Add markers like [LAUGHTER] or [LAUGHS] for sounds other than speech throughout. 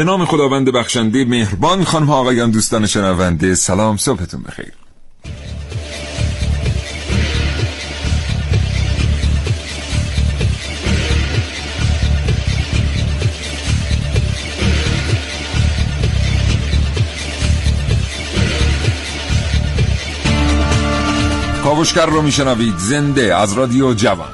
به نام خداوند بخشنده مهربان خانم آقایان دوستان شنونده سلام صبحتون بخیر. کاوشگر رو میشنوید زنده از رادیو جوان.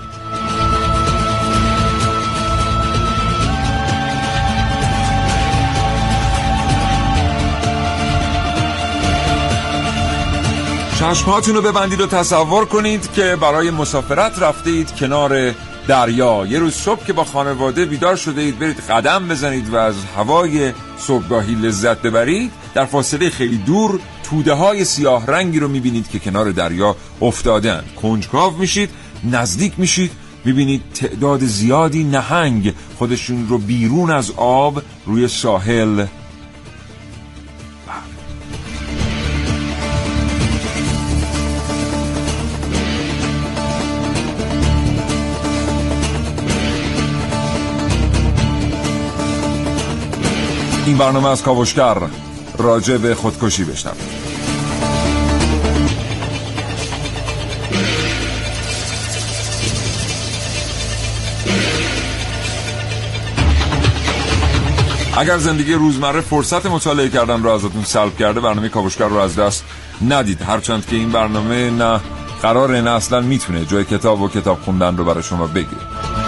چشمهاتون رو ببندید و تصور کنید که برای مسافرت رفته اید کنار دریا. یه روز صبح که با خانواده بیدار شده اید برید قدم بزنید و از هوای صبحگاهی لذت ببرید. در فاصله خیلی دور توده های سیاه رنگی رو می‌بینید که کنار دریا افتادن کنجکاو میشید نزدیک میشید می‌بینید تعداد زیادی نهنگ. خودشون رو بیرون از آب روی ساحل این برنامه از کاوشگر راجع به خودکشی بشنوید اگر زندگی روزمره فرصت مطالعه کردن رو ازتون سلب کرده برنامه کاوشگر رو از دست ندید. هرچند که این برنامه نه قرار نه اصلا می‌تونه. جای کتاب و کتاب خوندن رو برای شما بگیره.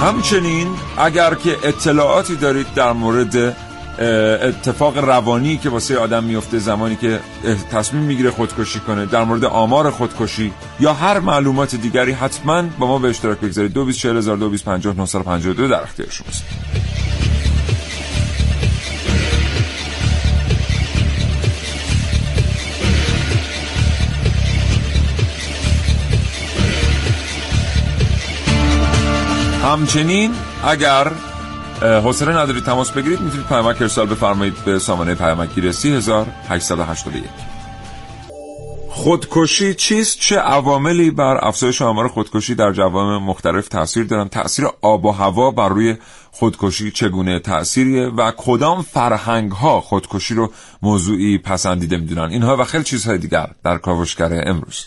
همچنین اگر که اطلاعاتی دارید در مورد اتفاق روانی که واسه آدم میفته زمانی که تصمیم می‌گیره خودکشی کنه در مورد آمار خودکشی یا هر معلومات دیگری حتما با ما به اشتراک بگذارید. 224000 در اختیار شماست همچنین اگر حوصله ندارید تماس بگیرید می‌تونید پیامک ارسال بفرمایید به سامانه پیامک 30881 خودکشی چیست؟ چه عواملی بر افزایش آمار خودکشی در جوامع مختلف تاثیر دارن تاثیر آب و هوا بر روی خودکشی چگونه تأثیریه؟ و کدام فرهنگ ها خودکشی رو موضوعی پسندیده می‌دونن؟ اینها و خیلی چیزهای دیگر در کاوشگر امروز.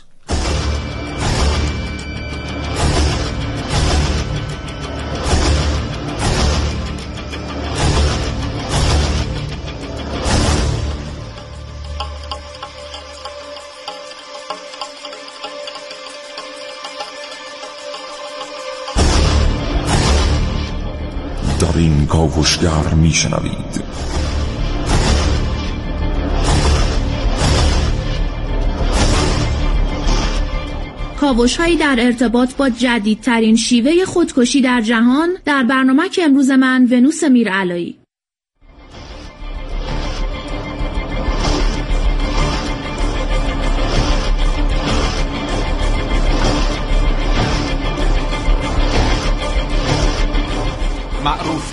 کاوشگر میشنوید کاوش هایی در ارتباط با جدیدترین شیوه خودکشی در جهان در برنامه که امروز من ونوس میرعلایی.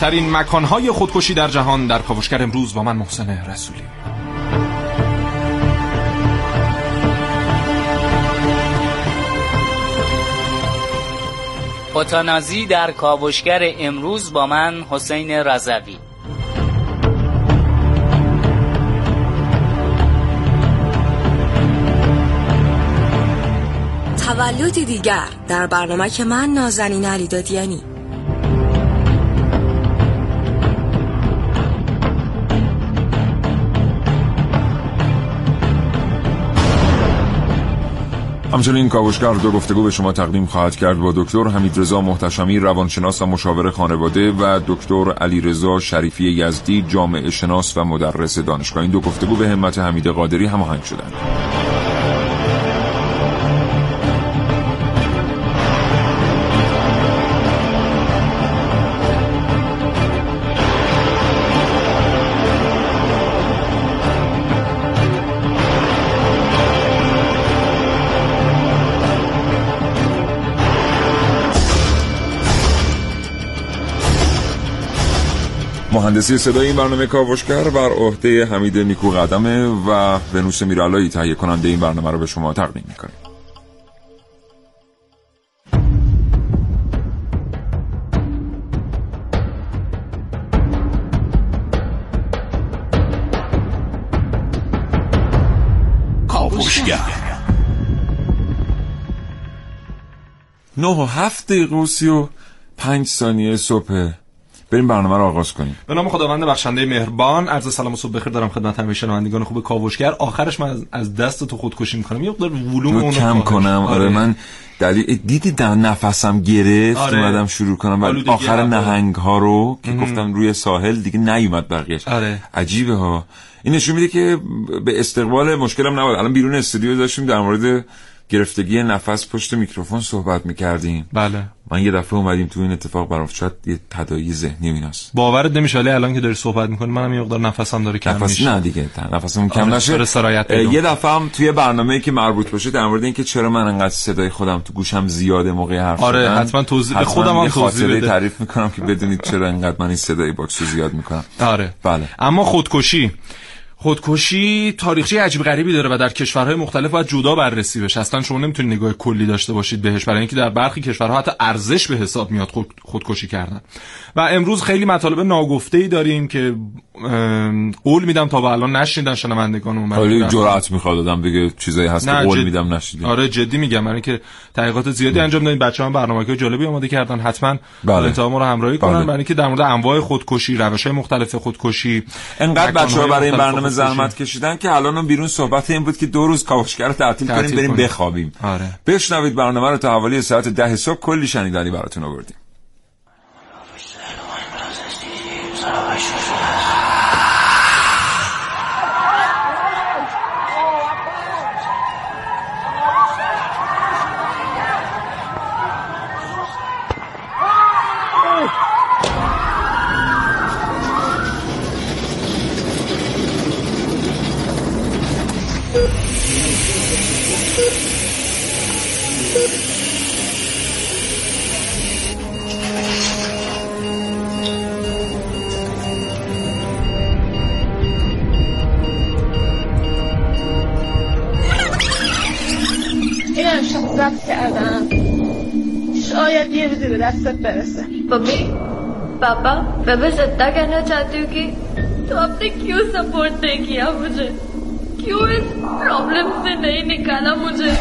ترین مکانهای خودکشی در جهان در کاوشگر امروز با من محسن رسولی. اوتانازی در کاوشگر امروز با من حسین رضوی. تولدی دیگر در برنامه که من نازنین علی دادیانی همچنین کاوشگر دو گفتگو به شما تقدیم خواهد کرد با دکتر حمیدرضا محتشمی روانشناس و مشاور خانواده و دکتر علیرضا شریفی یزدی جامعه شناس و مدرس دانشگاه این دو گفتگو به همت حمید قادری هماهنگ شدند. مهندسی صدای این برنامه کاوشگر بر عهده حمید نیکو قدمه و ونوس میرالایی تهیه کننده این برنامه رو به شما تقدیم می‌کنیم. کاوشگر. نه و هفت دقیقه و سی و پنج ثانیه صبح. بریم برنامه رو آغاز کنیم. به نام خداوند بخشنده مهربان عرض سلام و صبح بخیر دارم خدمت همه شنوندگان خوب کاوشگر. آخرش من از- دست تو خودکشی می‌کنم. یه مقدار ولوم رو اونو کم. کنم. آره. من دلیل دیدی در نفسم گرفت؟ آره. اومدم شروع کنم. و آخر. نهنگ ها رو که گفتم روی ساحل دیگه نیومد بقیهش. آره. عجیبه ها. این نشون میده که به استقبال مشکلم نبود. الان بیرون استودیو داشتیم در مورد گرفتگی نفس پشت میکروفون صحبت می‌کردیم. بله. من یه دفعه اومدیم تو این اتفاق برام شاید یه تداعی ذهنی ایناست. باورت نمیشه ولی الان که داری صحبت می‌کنی؟ منم یه مقدار نفسم داره کم نفس میشه. نه دیگه نفسمون کم آره، نشه. سرایت یه دفعه هم توی برنامه که مربوط باشه در مورد اینکه چرا من انقدر صدای خودم تو گوشم زیاده موقع حرف آره، زدن، حتما توضیح- خودم هم توضیح بده. تعریف می‌کنم که بدونید چرا انقدر من این صدای box رو زیاد می‌کنم. آره. بله. اما خودکشی. خودکشی تاریخچه عجیب غریبی داره و در کشورهای مختلف باید جدا بررسی بشه. اصلا شما نمی‌تونید نگاه کلی داشته باشید بهش برای اینکه در برخی کشورها حتی ارزش به حساب میاد خود خودکشی کردن. و امروز خیلی مطالب ناگفته ای داریم که قول میدم تا به الان نشنیدن شنوندگانمون خیلی اینکه جرأت می‌خواد آدم بگه چیزایی هست که قول جد- میدم نشیدیم آره جدی میگم. برای اینکه تحقیقات زیادی انجام دادیم. بچه‌ها هم برنامه‌های جالبی آماده کردن. حتما بله. انتها ما رو همراهی بله. کنن. برای اینکه در مورد انواع خودکشی روش‌های مختلف خودکشی انقدر مکان‌های بچه ها برای این برنامه خودکشی. زحمت کشیدن که الان بیرون صحبت این بود که دو روز کاوشگر رو تعطیل کنیم بریم. بخوابیم آره. بشنوید برنامه رو تا حوالی ساعت ده صبح کلی شنیدنی براتون آوردیم کردم شاید یه روزی به دستت برسه mummy papa मैं बस इतना कहना चाहती हूँ कि तो आपने क्यों सपोर्ट नहीं किया मुझे क्यों इस प्रॉब्लम से नहीं निकाला मुझे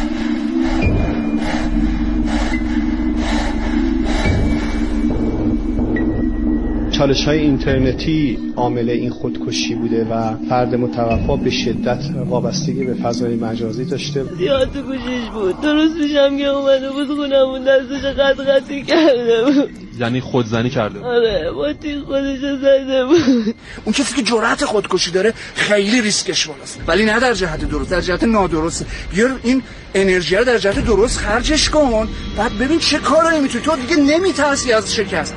چالش های اینترنتی عامل این خودکشی بوده و فرد متوفا به شدت وابستگی به فضای مجازی داشته. زیاد تو گوشش بود. درست میشم که اومده بود خونمون دستش قد قطی کرده بود. یعنی خودزنی کرده آره با خودش زده بود. اون کسی که جرأت خودکشی داره خیلی ریسکش بالاست. ولی نه در جهت درست در جهت نادرست بیا این انرژی رو در جهت درست خرجش کن. بعد ببین چه کارایی می‌تونی. تو دیگه نمیترسی از شکست.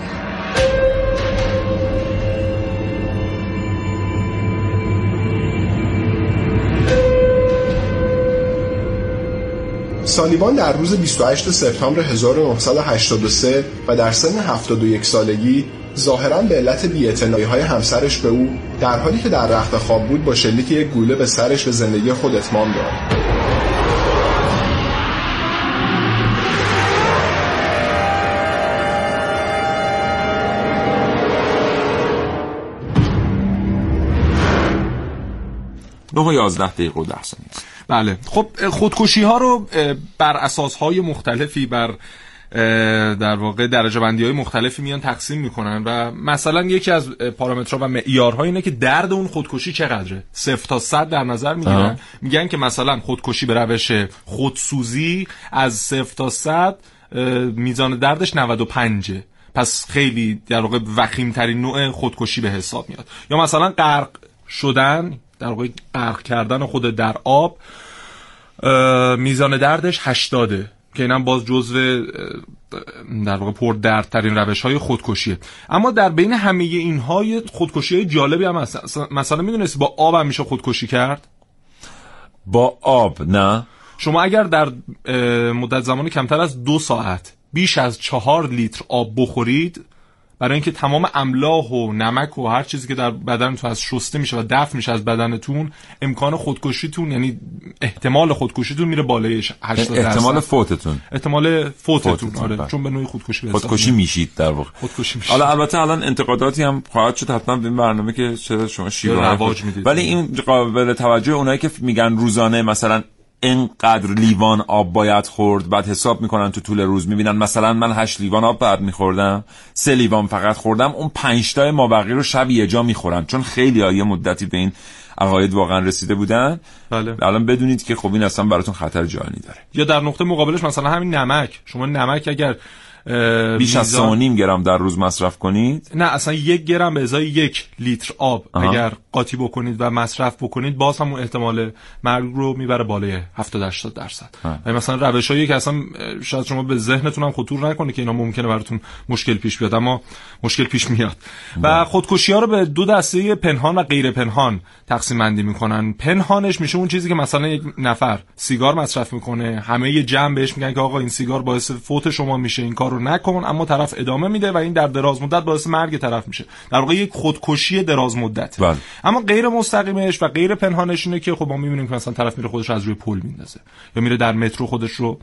سالیوان در روز 28 سپتامبر 1983 و در سن 71 سالگی ظاهرا به علت بی‌اعتنایی های همسرش به او در حالی که در رخت خواب بود با شلیک یک گوله به سرش به زندگی خود اتمام داد. نه و یازده دقیقه و ده ثانیه. بله. خب خودکشی ها رو بر اساس های مختلفی بر در واقع درجه بندی های مختلفی میان تقسیم می‌کنن و مثلا یکی از پارامترها و معیارها اینه که درد اون خودکشی چقدره. صفر تا صد در نظر می‌گیرن. میگن که مثلا خودکشی به روش خودسوزی از صفر تا صد میزان دردش 95 پس خیلی در واقع وخیم ترین نوع خودکشی به حساب میاد. یا مثلا غرق شدن. در واقع غرق کردن خود در آب میزان دردش 80 که اینم باز جزو در واقع پر دردترین روش های خودکشیه. اما در بین همه اینها یه خودکشی های جالبی هم هست. مثلا می‌دونستی با آب هم میشه خودکشی کرد؟ با آب نه. شما اگر در مدت زمان کمتر از دو ساعت بیش از چهار لیتر آب بخورید برای اینکه تمام املاح و نمک و هر چیزی که در بدن تو از شسته میشه و دفع میشه از بدنتون امکان خودکشیتون یعنی احتمال خودکشیتون میره بالای 80 احتمال فوتتون احتمال فوتتون, فوتتون، آره بله. چون به نوعی خودکشی به خودکشی. میشید در واقع خودکشی میشه حالا البته الان انتقاداتی هم خواهد شد حتما به این برنامه که شما شیوه رواج می‌دید. ولی این قابل توجه اونایی که میگن روزانه مثلا اینقدر لیوان آب باید خورد بعد حساب می‌کنن تو طول روز می‌بینن. مثلا من هشت لیوان آب بعد میخوردم سه لیوان فقط خوردم اون پنج تای مابقی رو شب یه جا می‌خورن. چون خیلی یه مدتی به این عقاید واقعا رسیده بودن. بله. الان بدونید که خب این اصلا براتون خطر جانی داره. یا در نقطه مقابلش مثلا همین نمک. شما نمک اگر بیش از میزان- 3.5 گرم در روز مصرف کنید؟ نه اصلا یک گرم به ازای یک لیتر آب آها. اگر قاطی بکنید و مصرف بکنید باز هم اون احتمال مرگ رو می‌بره بالای 70 80 درصد و مثلا روش هایی که اصلا شاید شما به ذهنتون هم خطور نکنه که اینا ممکنه براتون مشکل پیش بیاد اما مشکل پیش میاد. و خودکشی ها رو به دو دسته پنهان و غیر پنهان تقسیم بندی می‌کنن. پنهانش میشه اون چیزی که مثلا یک نفر سیگار مصرف می‌کنه همه جمع بهش میگن که آقا این سیگار باعث فوت شما میشه این کار رو نکن اما طرف ادامه میده و این در دراز مدت باعث مرگ طرف میشه. در واقع یک خودکشی دراز مدت. بله. اما غیر مستقیمش و غیر پنهانش اینه که خب ما می‌بینیم که مثلا طرف میره خودش رو از روی پل میندازه یا میره در مترو خودش رو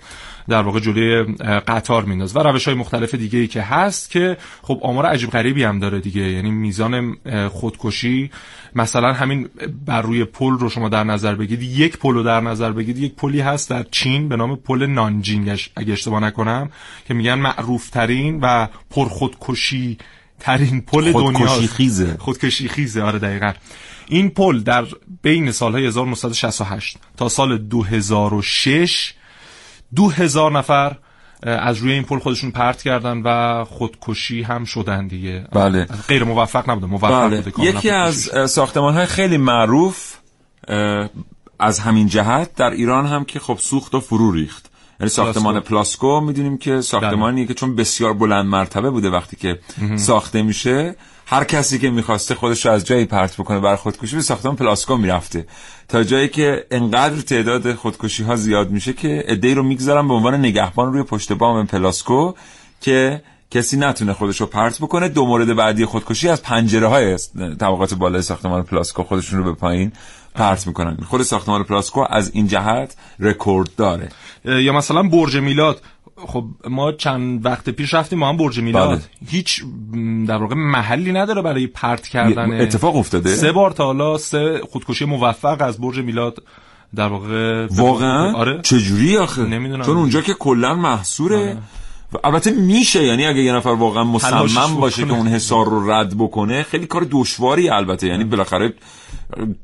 در واقع جلوی قطار میندازه و روش های مختلف دیگه ای که هست که خب آمار عجیب غریبی هم داره دیگه. یعنی میزان خودکشی مثلا همین بر روی پل رو شما در نظر بگیرید. یک پل رو در نظر بگیرید. یک پلی هست در چین به نام پل نانجینگ اگه اشتباه نکنم که میگن معروف ترین و پرخودکشی ترین پل خودکشی دنیا خیزه. خودکشی خیزه. آره دقیقا. این پل در بین سالهای 1968 تا سال 2006 دو هزار نفر اه، از روی این پل خودشون پرت کردن و خودکشی هم شدن دیگه. بله. غیر موفق نبوده. موفق بله. بوده یکی از ساختمان های خیلی معروف از همین جهت در ایران هم که خب سوخت و فرو ریخت. یعنی ساختمان پلاسکو می‌دونیم که ساختمانیه که چون بسیار بلند مرتبه بوده وقتی که ساخته میشه هر کسی که می‌خواسته خودش رو از جایی پرت بکنه برای خودکشی به ساختمان پلاسکو می‌رفته. تا جایی که انقدر تعداد خودکشی ها زیاد میشه که عده‌ای رو می‌گذارن به عنوان نگهبان روی پشت بام پلاسکو که کسی نتونه خودش رو پرت بکنه. دو مورد بعدی خودکشی از پنجره های طبقات بالای ساختمان پلاسکو خودشون رو به پایین پرت می‌کنن. خود ساختمان پلاسکو از این جهت رکورد داره. یا مثلا برج میلاد. خب ما چند وقت پیش رفتیم ما هم برج میلاد. بله. هیچ در واقع محلی نداره برای پرت کردن. اتفاق افتاده. سه بار تا حالا سه خودکشی موفق از برج میلاد در واقع واقعا؟ آره. چجوری آخه؟ نمی‌دونم. چون اونجا که کلا محصوره. و البته میشه یعنی اگه یه نفر واقعا مصمم باشه. که اون حصار رو رد بکنه خیلی کار دشواری البته یعنی بالاخره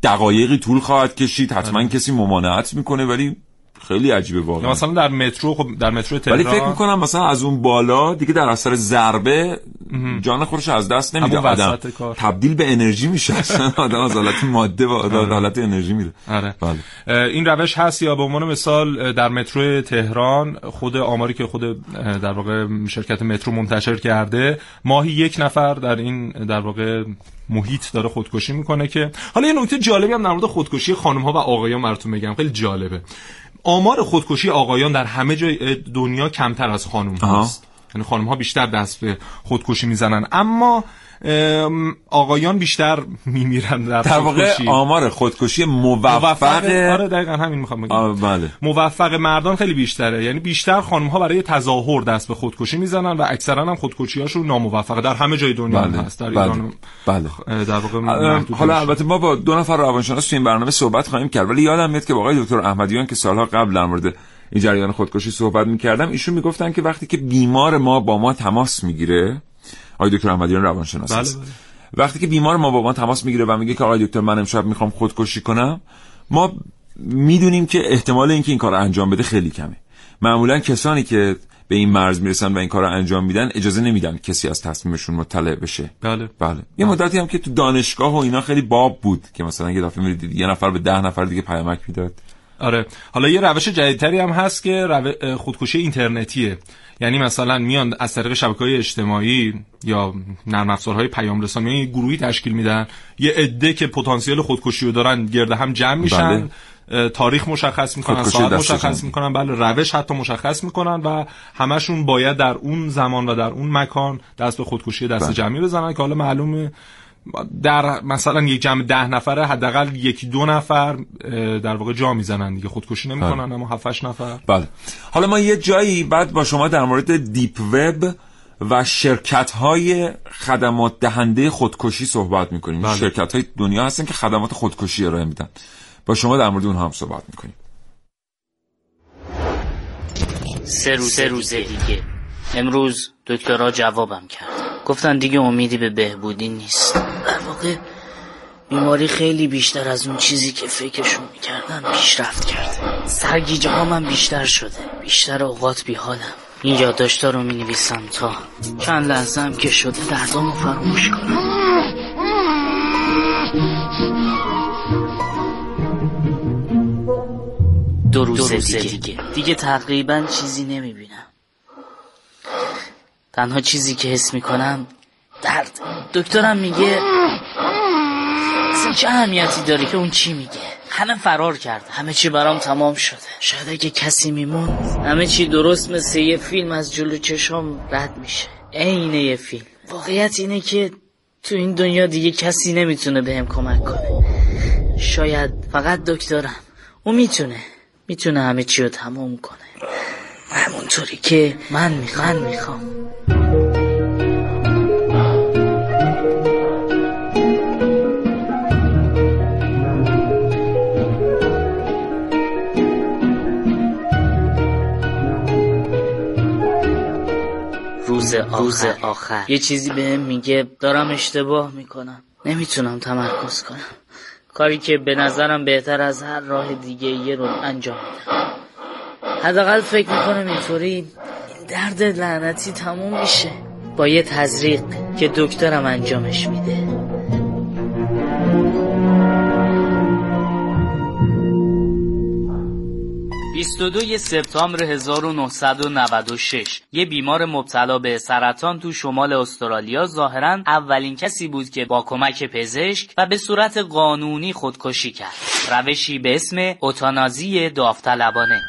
دقایقی طول خواهد کشید حتما کسی ممانعت می‌کنه ولی خیلی عجیبه واقعا. مثلا در مترو خب در مترو تهران. ولی فکر می‌کنم مثلا از اون بالا دیگه در اثر ضربه جان خودش از دست نمیده. آدم. تبدیل به انرژی میشه. اصلا آدم از حالت ماده به حالت انرژی میره. آره. بله. این روش هست یا به عنوان مثال در مترو تهران خود آماری که خود در واقع شرکت مترو منتشر کرده ماهی یک نفر در این در واقع محیط داره خودکشی می‌کنه که حالا یه نکته جالبی هم در مورد خودکشی خانم ها و آقایان براتون بگم. خیلی جالبه. آمار خودکشی آقایان در همه جای دنیا کمتر از خانم. هاست یعنی خانم ها بیشتر دست به خودکشی می‌زنن اما ام، آقایان بیشتر میمیرن در, در واقع. آمار خودکشی موفق. موفق آره دقیقا همین می‌خوام بگم. بله. موفق مردان خیلی بیشتره. یعنی بیشتر خانم ها برای تظاهر دست به خودکشی می‌زنن و اکثرا هم خودکشی هاشون ناموفقه در همه جای دنیا بله هست. در بله ایران بله. اه، در واقع حالا. البته ما با دو نفر روانشناس تو این برنامه صحبت خواهیم کرد ولی یادم میاد که با آقای دکتر احمدیان که سالها قبل در مورد این جریان خودکشی صحبت می‌کردم ایشون می‌گفتن که وقتی که بیمار ما با ما تماس می‌گیره آقای دکتر احمدیان روانشناس بله. بله. وقتی که بیمار ما با ما تماس می‌گیره و میگه که آقای دکتر من امشب می‌خوام خودکشی کنم ما می‌دونیم که احتمال اینکه این کار انجام بده خیلی کمه. معمولا کسانی که به این مرز می‌رسن و این کار رو انجام میدن اجازه نمیدن کسی از تصمیمشون مطلع بشه. بله. بله. یه مدتی هم که تو دانشگاه و اینا خیلی باب بود که مثلا یه دفعه میرید یه نفر به ده نفر دیگه پیامک می‌داد. آره حالا یه روش جدیدتری هم هست که رو... خودکشی اینترنتیه یعنی مثلا میان از طریق شبکه های اجتماعی یا نرم افزارهای پیام رسانی یه گروهی تشکیل میدن یه عده که پتانسیل خودکشی رو دارن گرد هم جمع میشن بله. تاریخ مشخص می‌کنن ساعت مشخص. می‌کنن بله روش حتی مشخص می‌کنن و همشون باید در اون زمان و در اون مکان دست به خودکشی دست بله. جمعی بزنن که حالا معلومه در مثلا یک جمع ده نفره حداقل یکی دو نفر در واقع جا می‌زنن دیگه خودکشی نمی‌کنن اما هفت هشت نفر. بله. حالا ما یه جایی بعد با شما در مورد دیپ وب و شرکت های خدمات دهنده خودکشی صحبت می‌کنیم. بله. شرکت های دنیا هستن که خدمات خودکشی ارائه میدن. با شما در مورد اونها هم صحبت می‌کنیم. سه روز سه روز دیگه. امروز دکترها جوابم کرد. گفتن دیگه امیدی به بهبودی نیست. در واقع بیماری خیلی بیشتر از اون چیزی که فکرشون می‌کردن پیشرفت کرده. سرگیجه ها من بیشتر شده. بیشتر اوقات بیحالم این یادداشتا رو می نویسم تا چند لحظه هم که شده دردامو فراموش کنم. دو روز, دیگه. دیگه. دیگه تقریبا چیزی نمی‌بینم. تنها چیزی که حس می‌کنم درد. دکترم میگه چه اهمیتی داره که اون چی میگه؟ همه فرار کرد. همه چی برام تمام شده. شاید اگه کسی میموند همه چی درست مثل یه فیلم از جلو چشم رد میشه. عین یه فیلم. واقعیت اینه که تو این دنیا دیگه کسی نمی‌تونه بهم کمک کنه. شاید فقط دکترم. اون می‌تونه. می‌تونه همه چی رو تمام کنه. همونطوری که من می‌خوام. می‌خوام. روز آخر. روز آخر. یه چیزی بهم میگه دارم اشتباه می‌کنم. نمی‌تونم تمرکز کنم. کاری که به نظرم بهتر از هر راه دیگه یه رو انجام میدم حداقل فکر می‌کنم اینطوری این درد لعنتی تموم میشه. با یه تزریق که دکترم انجامش میده. 22 سپتامبر 1996 یه بیمار مبتلا به سرطان تو شمال استرالیا ظاهرا اولین کسی بود که با کمک پزشک و به صورت قانونی خودکشی کرد. روشی به اسم اوتانازی داوطلبانه.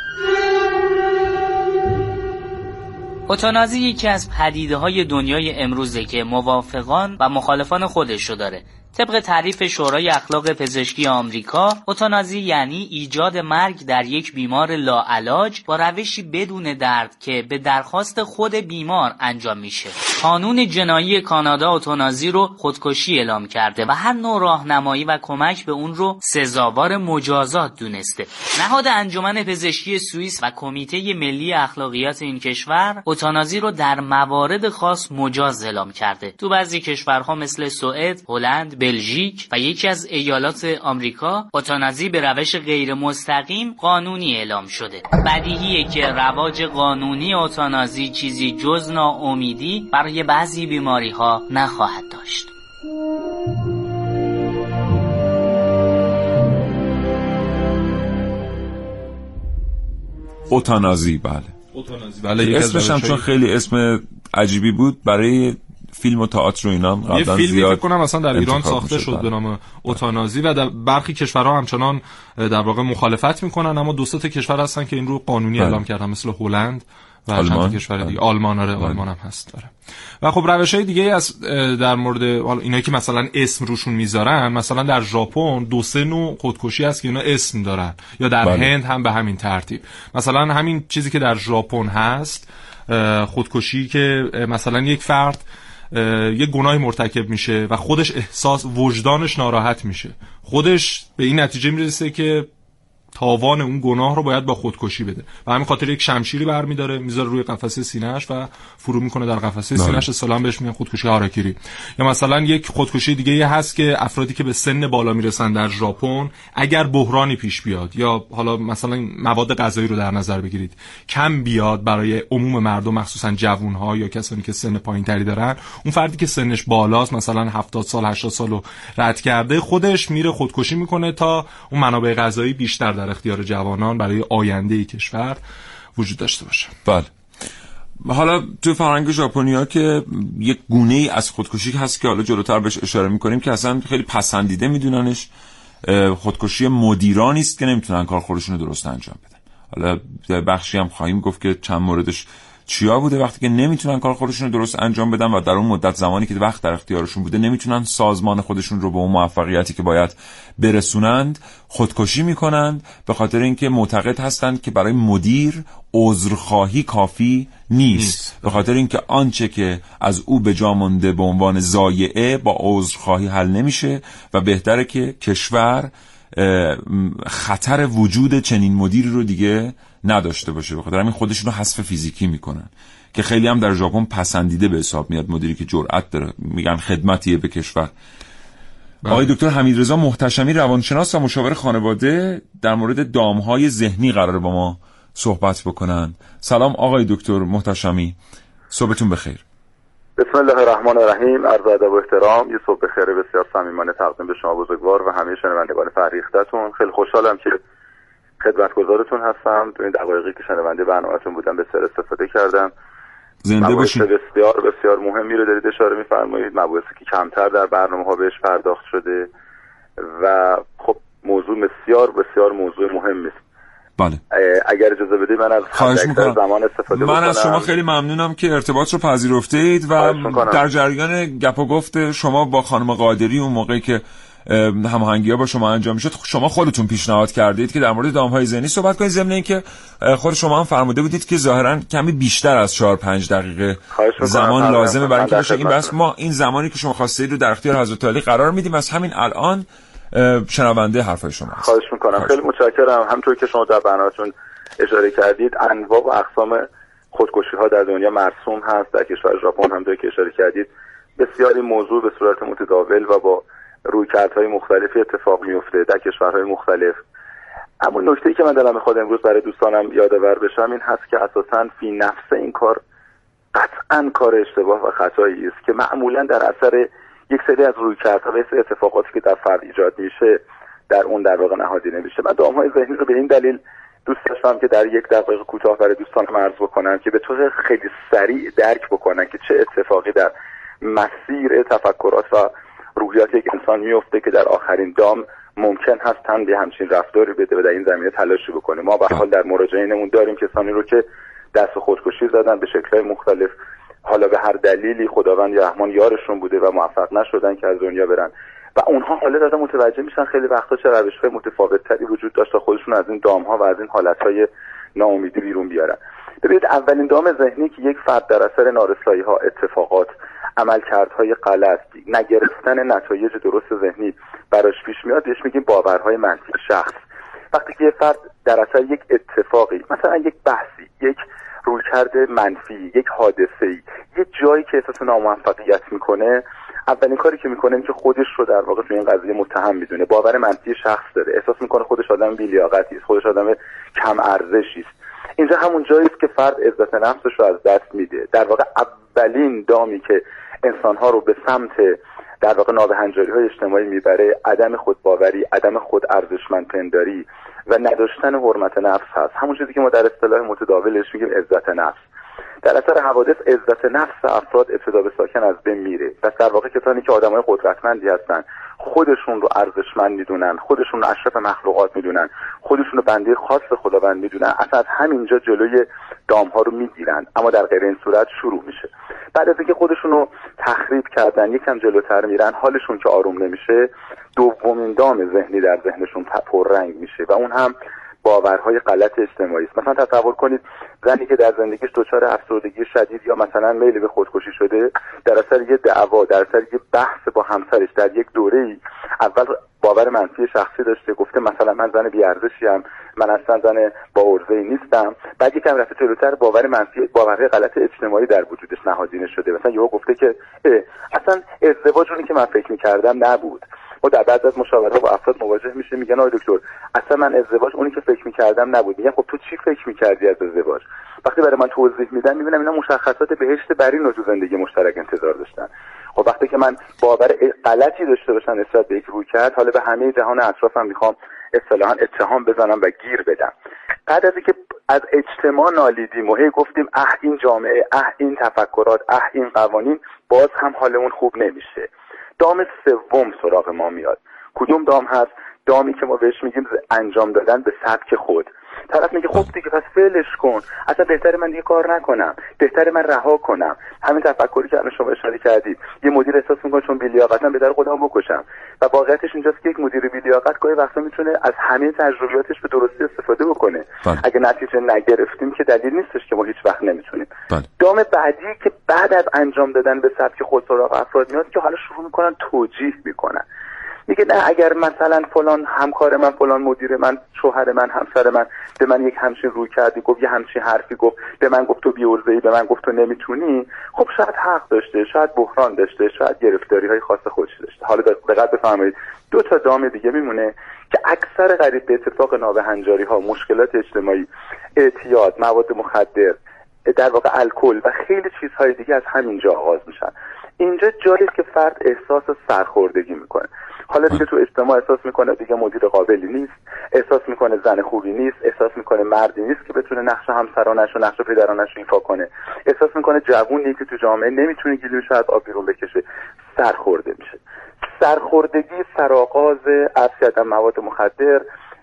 اوتانازی یکی از پدیده های دنیای امروزه که موافقان و مخالفان خودش رو داره. طبق تعریف شورای اخلاق پزشکی آمریکا اوتانازی یعنی ایجاد مرگ در یک بیمار لاعلاج با روشی بدون درد که به درخواست خود بیمار انجام میشه. قانون جنایی کانادا اوتانازی رو خودکشی اعلام کرده و هر نوع راهنمایی و کمک به اون رو سزاوار مجازات دونسته. نهاد انجمن پزشکی سوئیس و کمیته ملی اخلاقیات این کشور اوتانازی رو در موارد خاص مجاز اعلام کرده. تو بعضی کشورها مثل سوئد، هلند، بلژیک و یکی از ایالات آمریکا اوتانازی به روش غیر مستقیم قانونی اعلام شده. بدیهیه که رواج قانونی اوتانازی چیزی جز ناامیدی برای بعضی بیماری ها نخواهد داشت. اوتانازی بله. اوتانازی. بله یکی از اسمش هم چون خیلی اسم عجیبی بود برای فیلم و تئاتر و اینا هم یه قبلا فیلمی زیاد فکر کنم اصلا در ایران ساخته. شد به بله. نام اوتانازی و در برخی کشورها همچنان در واقع مخالفت می‌کنن اما دو تا کشور هستن که این رو قانونی بله. اعلام کردن مثل هلند و آلمان. کشور دیگه آلمان آره آلمان هم هست داره و خب روش های دیگه از در مورد حالا اینایی که مثلا اسم روشون می‌ذارن مثلا در ژاپن دو سه نوع خودکشی هست که اینا اسم دارن یا در بله. هند هم به همین ترتیب مثلا همین چیزی که در ژاپن هست خودکشی که مثلا یک فرد یه گناهی مرتکب میشه و خودش احساس وجدانش ناراحت میشه. خودش به این نتیجه می‌رسه که تاوان اون گناه رو باید با خودکشی بده. و همین خاطر یک شمشیری برمیداره می‌ذاره روی قفسه سینه‌اش و فرو می‌کنه در قفسه بله. سینه‌اش. سلام بهش میگن خودکشی هاراکیری یا مثلا یک خودکشی دیگه هست که افرادی که به سن بالا می‌رسن در ژاپن اگر بحرانی پیش بیاد یا حالا مثلا مواد غذایی رو در نظر بگیرید کم بیاد برای عموم مردم مخصوصا جوانها یا کسانی که سن پایینتری دارن اون فردی که سنش بالاست مثلا 70 سال 80 سال رو رد کرده خودش میره خودکشی می‌کنه تا اون منابع غذایی بیشتر در اختیار جوانان برای آینده کشور وجود داشته باشه. بله. حالا تو فرهنگ ژاپنیا که یک گونه ای از خودکشی هست که حالا جلوتر بهش اشاره می‌کنیم که اصلا خیلی پسندیده میدوننش. خودکشی مدیرانی است که نمی‌تونن کار خودشون رو درست انجام بدن. حالا بخشی هم خواهیم گفت که چند موردش چیا بوده وقتی که نمی‌تونن کار خودشون رو درست انجام بدن و در اون مدت زمانی که وقت در اختیارشون بوده نمی‌تونن سازمان خودشون رو به اون موفقیتی که باید برسونند خودکشی می‌کنند به خاطر اینکه معتقد هستند که برای مدیر عذرخواهی کافی نیست. به خاطر اینکه آنچه که از او به جا مونده به عنوان زایعه با عذرخواهی حل نمیشه و بهتره که کشور خطر وجود چنین مدیری رو دیگه نداشته باشه بخاطر همین خودشون رو حذف فیزیکی می‌کنن. که خیلی هم در ژاپن پسندیده به حساب میاد مدیری که جرأت داره. میگن خدمتیه به کشور. بله. آقای دکتر حمیدرضا محتشمی روانشناس و مشاور خانواده در مورد دامهای ذهنی قرار با ما صحبت بکنن. سلام آقای دکتر محتشمی. صبحتون بخیر. بسم الله الرحمن الرحیم. عرض ادب و احترام. یه صبح بخیر. بسیار صمیمانه تقدیم به شما بزرگوار و همه شنوندگان فریختتون. خیلی خوشحالم که خدمتگزارتون هستم. تو این دقایقی که شنونده برنامهتون بودم بسیار استفاده کردم. زنده باشید. بسیار بسیار مهمی رو دارید اشاره میفرمایید. مباحثی که کمتر در برنامه ها بهش پرداخت شده و خب موضوع بسیار بسیار موضوع مهمی است بله. اگر اجازه بدید من از خواهش زمان استفاده من از شما خیلی ممنونم که ارتباط رو پذیرفته اید و در جریان گپ و گفت شما با خانم قادری اون موقعی که هماهنگی ها با شما انجام شد شما خودتون پیشنهاد کردید که در مورد دام های ذهنی صحبت کنید ضمن اینکه خود شما هم فرموده بودید که ظاهرا کمی بیشتر از 4 5 دقیقه زمان لازمه برای اینکه بشه این بس ما این زمانی که شما خواستید رو در اختیار حضرت علی قرار میدیم. از همین الان شنونده حرفای شما خواهش می‌کنم. خیلی متشکرم. همطور که شما در برنامه‌تون اشاره کردید انواع و اقسام خودکشی ها در دنیا مرسوم هست در کشور ژاپن. هم که اشاره کردید بسیاری موضوع به صورت متداول و با رویکردهای مختلفی اتفاق میفته در کشورهای مختلف. اما نکته که من دلم می‌خواد امروز برای دوستانم یادآور بشم این هست که اساسا فی نفس این کار قطعا کار اشتباه و خطایی است که معمولا در اثر یک سری از رویکردها و سری اتفاقاتی که در فرد ایجاد میشه در اون در واقع نهادینه میشه من های ذهنی رو به این دلیل دوست داشتم که در یک دقیقه کوتاه برای دوستان عرض بکنم که به طور خیلی سریع درک بکنن که چه اتفاقی در مسیر تفکرات و روحیات یک انسان میفته که در آخرین دام ممکن هست تن به همچین رفتاری بده و در این زمینه تلاشی بکنه. ما به حال در مراجعینمون داریم کسانی رو که دست خودکشی زدن به شکلهای مختلف. حالا به هر دلیلی خداوند یا رحمان یارشون بوده و موفق نشدن که از دنیا برن. و اونها حالا دادن متوجه میشن خیلی وقتا چه روش های متفاوت تری وجود داشت تا خودشون از این دام ها و از این حالت های ناامیدی بیرون بیارن. ببینید اولین دام ذهنی که یک فرد در اثر نارسایی ها اتفاقات عملکردهای غلط نگرفتن نتایج درست ذهنی براش پیش میاد بهش میگیم باورهای منفی شخص. وقتی که یه فرد در اثر یک اتفاقی مثلا یک بحثی یک رویکرد منفی یک حادثه ای یه جایی که احساس ناموفقیت می‌کنه اولین کاری که می‌کنه که خودش رو در واقع تو این قضیه متهم می‌دونه. باور منفی شخص داره. احساس می‌کنه خودش آدم بیلیاقتی است خودش آدم کم ارزشی است. اینجا همون جایی است که فرد عزت نفسش رو از دست میده. در واقع اولین دامی که انسانها رو به سمت در واقع نابهنجاری های اجتماعی می‌بره عدم خودباوری عدم خود ارزشمند پنداری و نداشتن حرمت نفس هست. همون چیزی که ما در اصطلاح متداولش میگیم عزت نفس. در اثر حوادث عزت نفس افراد ابتدا به ساکن از بین میره و در واقع کسانی که آدمای قدرتمندی هستن خودشون رو ارزشمند می‌دونن خودشون رو اشرف مخلوقات می‌دونن خودشون رو بنده خاص خداوند می‌دونن اصلا از همینجا جلوی دام ها رو می‌گیرن اما در غیر این صورت شروع میشه. بعد از اینکه خودشون رو تخریب کردن یکم جلوتر میرن حالشون که آروم نمیشه دومین دام ذهنی در ذهنشون پررنگ میشه و اون هم باورهای غلط اجتماعی است. مثلا تصور کنید زنی که در زندگیش دچار افسردگی شدید یا مثلا میل به خودکشی شده در اثر یه دعوا در اثر یه بحث با همسرش در یک دوره ای اول باور منفی شخصی داشته گفته مثلا من زن بیارزشی من اصلا زن با ارزه نیستم. بعد یکم رفته جلوتر باور منفی باورهای غلط اجتماعی در وجودش نهادینه شده. مثلا یهو گفته که اصلا ازدواج اونی که من فکر می‌کردم نبود. ما در بعد از مشاوره با افراد مواجه میشه میگن آقای دکتر اصلا من ازدواج اونی که فکر می‌کردم نبود. میگن خب تو چی فکر می‌کردی از ازدواج؟ وقتی برای من توضیح میدن می‌بینم اینا مشخصات بهشت برین رو زندگی مشترک انتظار داشتن. خب وقتی که من باور غلطی داشته باشم نسبت به یک روی کرد حالا به همه جهان اطرافم می‌خوام اصطلاحا اتهام بزنم و گیر بدم. بعد از اینکه از اجتماع نالیدیم و هی گفتیم اه این جامعه اه این تفکرات اه این قوانین باز هم حالمون خوب نمیشه. دام سوم سراغ ما میاد. کدوم دام هست؟ دامی که ما بهش میگیم انجام دادن به سبک خود. طرف میگه خب دیگه پس فعلش کن. اصلا بهتر من دیگه کار نکنم. بهتر من رها کنم. همین تفکری که الان شما اشاره کردید. یه مدیر احساس می‌کنه چون بیلیاقتم بهتر خودم بکشم. و واقعیتش اینجاست که یک مدیر بیلیاقت گاهی وقتا می‌تونه از همه تجربیاتش به درستی استفاده بکنه. بله. اگه نتیجه نگرفتیم که دلیل نیستش که ما هیچ وقت نمی‌تونیم. بله. دام بعدی که بعد از انجام دادن به سبک خود سراغ افراد میاد که حالا شروع می‌کنن توجیه می‌کنن. میگه نه اگر مثلا فلان همکار من فلان مدیر من شوهر من همسر من به من یک همچین روی کردی گفت یه همچین حرفی گفت به من گفت تو بیورزه ای به من گفت تو نمی‌تونی. خب شاید حق داشته شاید بحران داشته شاید گرفتاری های خاص خودش داشته. حالا دقت بفرمایید. دو تا دام دیگه میمونه که اکثر قریب به اتفاق نابهنجاری ها مشکلات اجتماعی اعتیاد مواد مخدر در واقع الکل و خیلی چیزهای دیگه از همینجا آغاز میشن. اینجا جایی که فرد احساس سرخوردگی می‌کنه. حالا دیگه تو اجتماع احساس می‌کنه؟ دیگه مدیر قابلی نیست. احساس می‌کنه زن خوبی نیست. احساس می‌کنه مردی نیست که بتونه نقش همسرانش و نقش پدرانش رو ایفا کنه. احساس می‌کنه جوونی که تو جامعه نمی‌تونه گلوش از آب بیرون بکشه سرخورده میشه. سرخوردگی سرآغاز عرض کردن مواد مخدر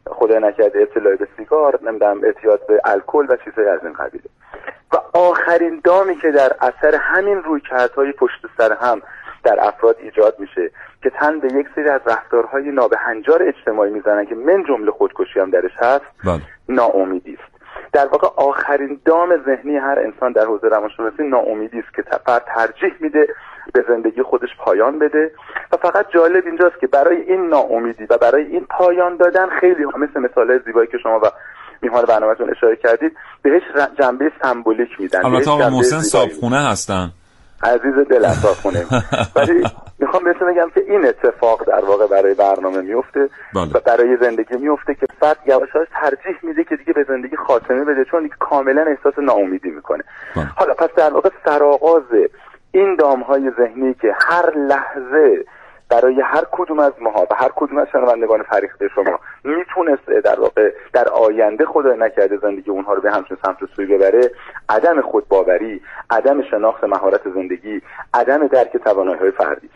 خدا نکرده ابتلای به سیگار نمی‌دونم اعتیاد به الکل و چیزهای از این قبیله. و آخرین دامی که در اثر همین رویکردهای پشت سر هم در افراد ایجاد میشه که تن به یک سری از رفتارهای نابهنجار اجتماعی می‌زنن که من جمله خودکشی هم درش هست بله. ناامیدی است. در واقع آخرین دام ذهنی هر انسان در حوزه روانشناسی ناامیدی است که فرد ترجیح میده به زندگی خودش پایان بده. و فقط جالب اینجاست که برای این ناامیدی و برای این پایان دادن خیلی ها مثل مثال زیبایی که شما و میهمان برنامهتون اشاره کردید بهش جنبه سمبولیک میدن. البته آقا محسن صابخونه هستن. عزیز دل صابخونه [LAUGHS] ولی می‌خوام بهتون بگم که این اتفاق در واقع برای برنامه میفته بله. و برای زندگی میفته که فرد یواش یواش ترجیح میده که دیگه به زندگی خاتمه بده چون دیگه کاملا احساس ناامیدی می‌کنه بله. حالا پس در واقع سرآغاز این دام های ذهنی که هر لحظه برای هر کدوم از ماها و هر کدوم از شنوندگان فریخته شما می‌تونست در واقع در آینده خدا نکرده زندگی اونها رو به همچین سمت سوی ببره. عدم خودباوری عدم شناخت مهارت زندگی عدم درک توانایی های فردی.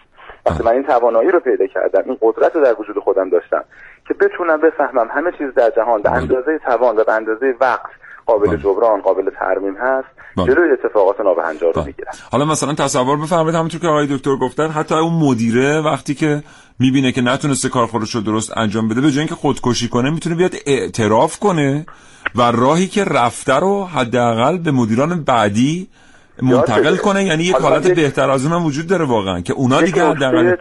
وقتی من این توانایی رو پیدا کردم این قدرت رو در وجود خودم داشتم که بتونم بفهمم همه چیز در جهان به اندازه توان و به اندازه وقت قابل جبران قابل ترمیم هست. جلوی اتفاقات نابهنجار رو می‌گیرن. حالا مثلا تصور بفرمایید همونطور که آقای دکتر گفتن حتی اون مدیره وقتی که می‌بینه که نتونسته کار خودش رو درست انجام بده به جای اینکه خودکشی کنه می‌تونه بیاد اعتراف کنه و راهی که رفته رو حداقل به مدیران بعدی منتقل کنه. یعنی یک حالت بهتر از اون وجود داره واقعا که اونا دیگه حداقل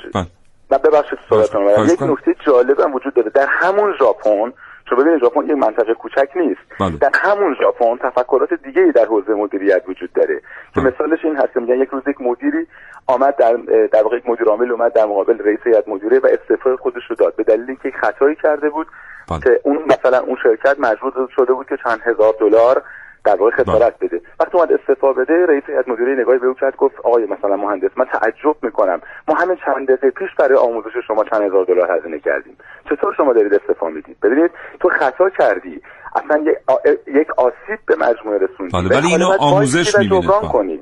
نه ببخشید صحبتتون یک نکته جالب هم وجود داره. در همون ژاپن چون ببینید ژاپن یک منطقه کوچک نیست بله. در همون ژاپن تفکرات دیگه ای در حوزه مدیریت وجود داره که مثالش این هست که میگن یک روز یک مدیری آمد در در واقع یک مدیر عامل اومد در مقابل رئیس هیئت مدیره و استعفای خودش رو داد به دلیل اینکه یک خطایی کرده بود بله. که اون مثلا اون شرکت مجبور شده بود که چند هزار دلار در واقع خسارت بده. وقتی اومد استعفا بده رئیس هیئت مدیره نگاهی به او کرد گفت آقای مثلا مهندس من تعجب می‌کنم. ما همین چند دقیقه پیش برای آموزش شما چند هزار دلار هزینه کردیم. چطور شما دارید استعفا می‌دید؟ ببینید تو خطا کردی. اصلا یک, آ... یک آسیب به مجموعه رسوندی. بله ولی اینو آموزش می‌بینه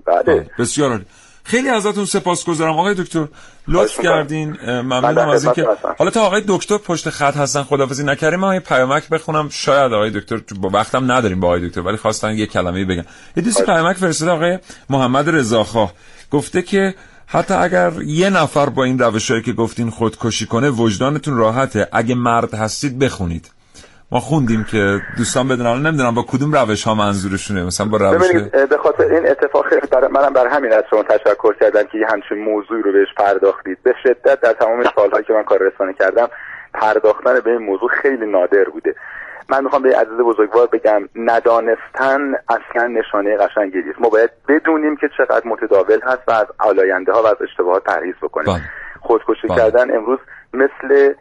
بله. بله. بسیار عالی. خیلی ازتون سپاسگزارم آقای دکتر لطف کردین. ممنونم از اینکه حالا تا آقای دکتر پشت خط هستن خدافظی نکردیم من یه پیامک بخونم. شاید آقای دکتر با وقتم نداریم با آقای دکتر ولی خواستن یه کلمه بگم. یه دوستی پیامک فرستاده آقای محمد رضاخواه گفته که حتی اگر یه نفر با این روشایی که گفتین خودکشی کنه وجدانتون راحته. اگه مرد هستید بخونید. ما خوندیم که دوستان بدونن نمی‌دونم با کدوم روش ها منظورشونه مثلا با روش به خاطر این اتفاق برای منم بر همین از شما تشکر کردم که همچین موضوعی رو بهش پرداختید. به شدت در تمام سالهایی که من کار رسانه کردم پرداختن به این موضوع خیلی نادر بوده. من می‌خوام به عزیز بزرگوار بگم ندانستن اصلا نشانه قشنگی نیست. ما باید بدونیم که چقدر متداول هست و از آلاینده ها و از اشتباهات پرهیز بکنیم. خودکشی کردن امروز مثل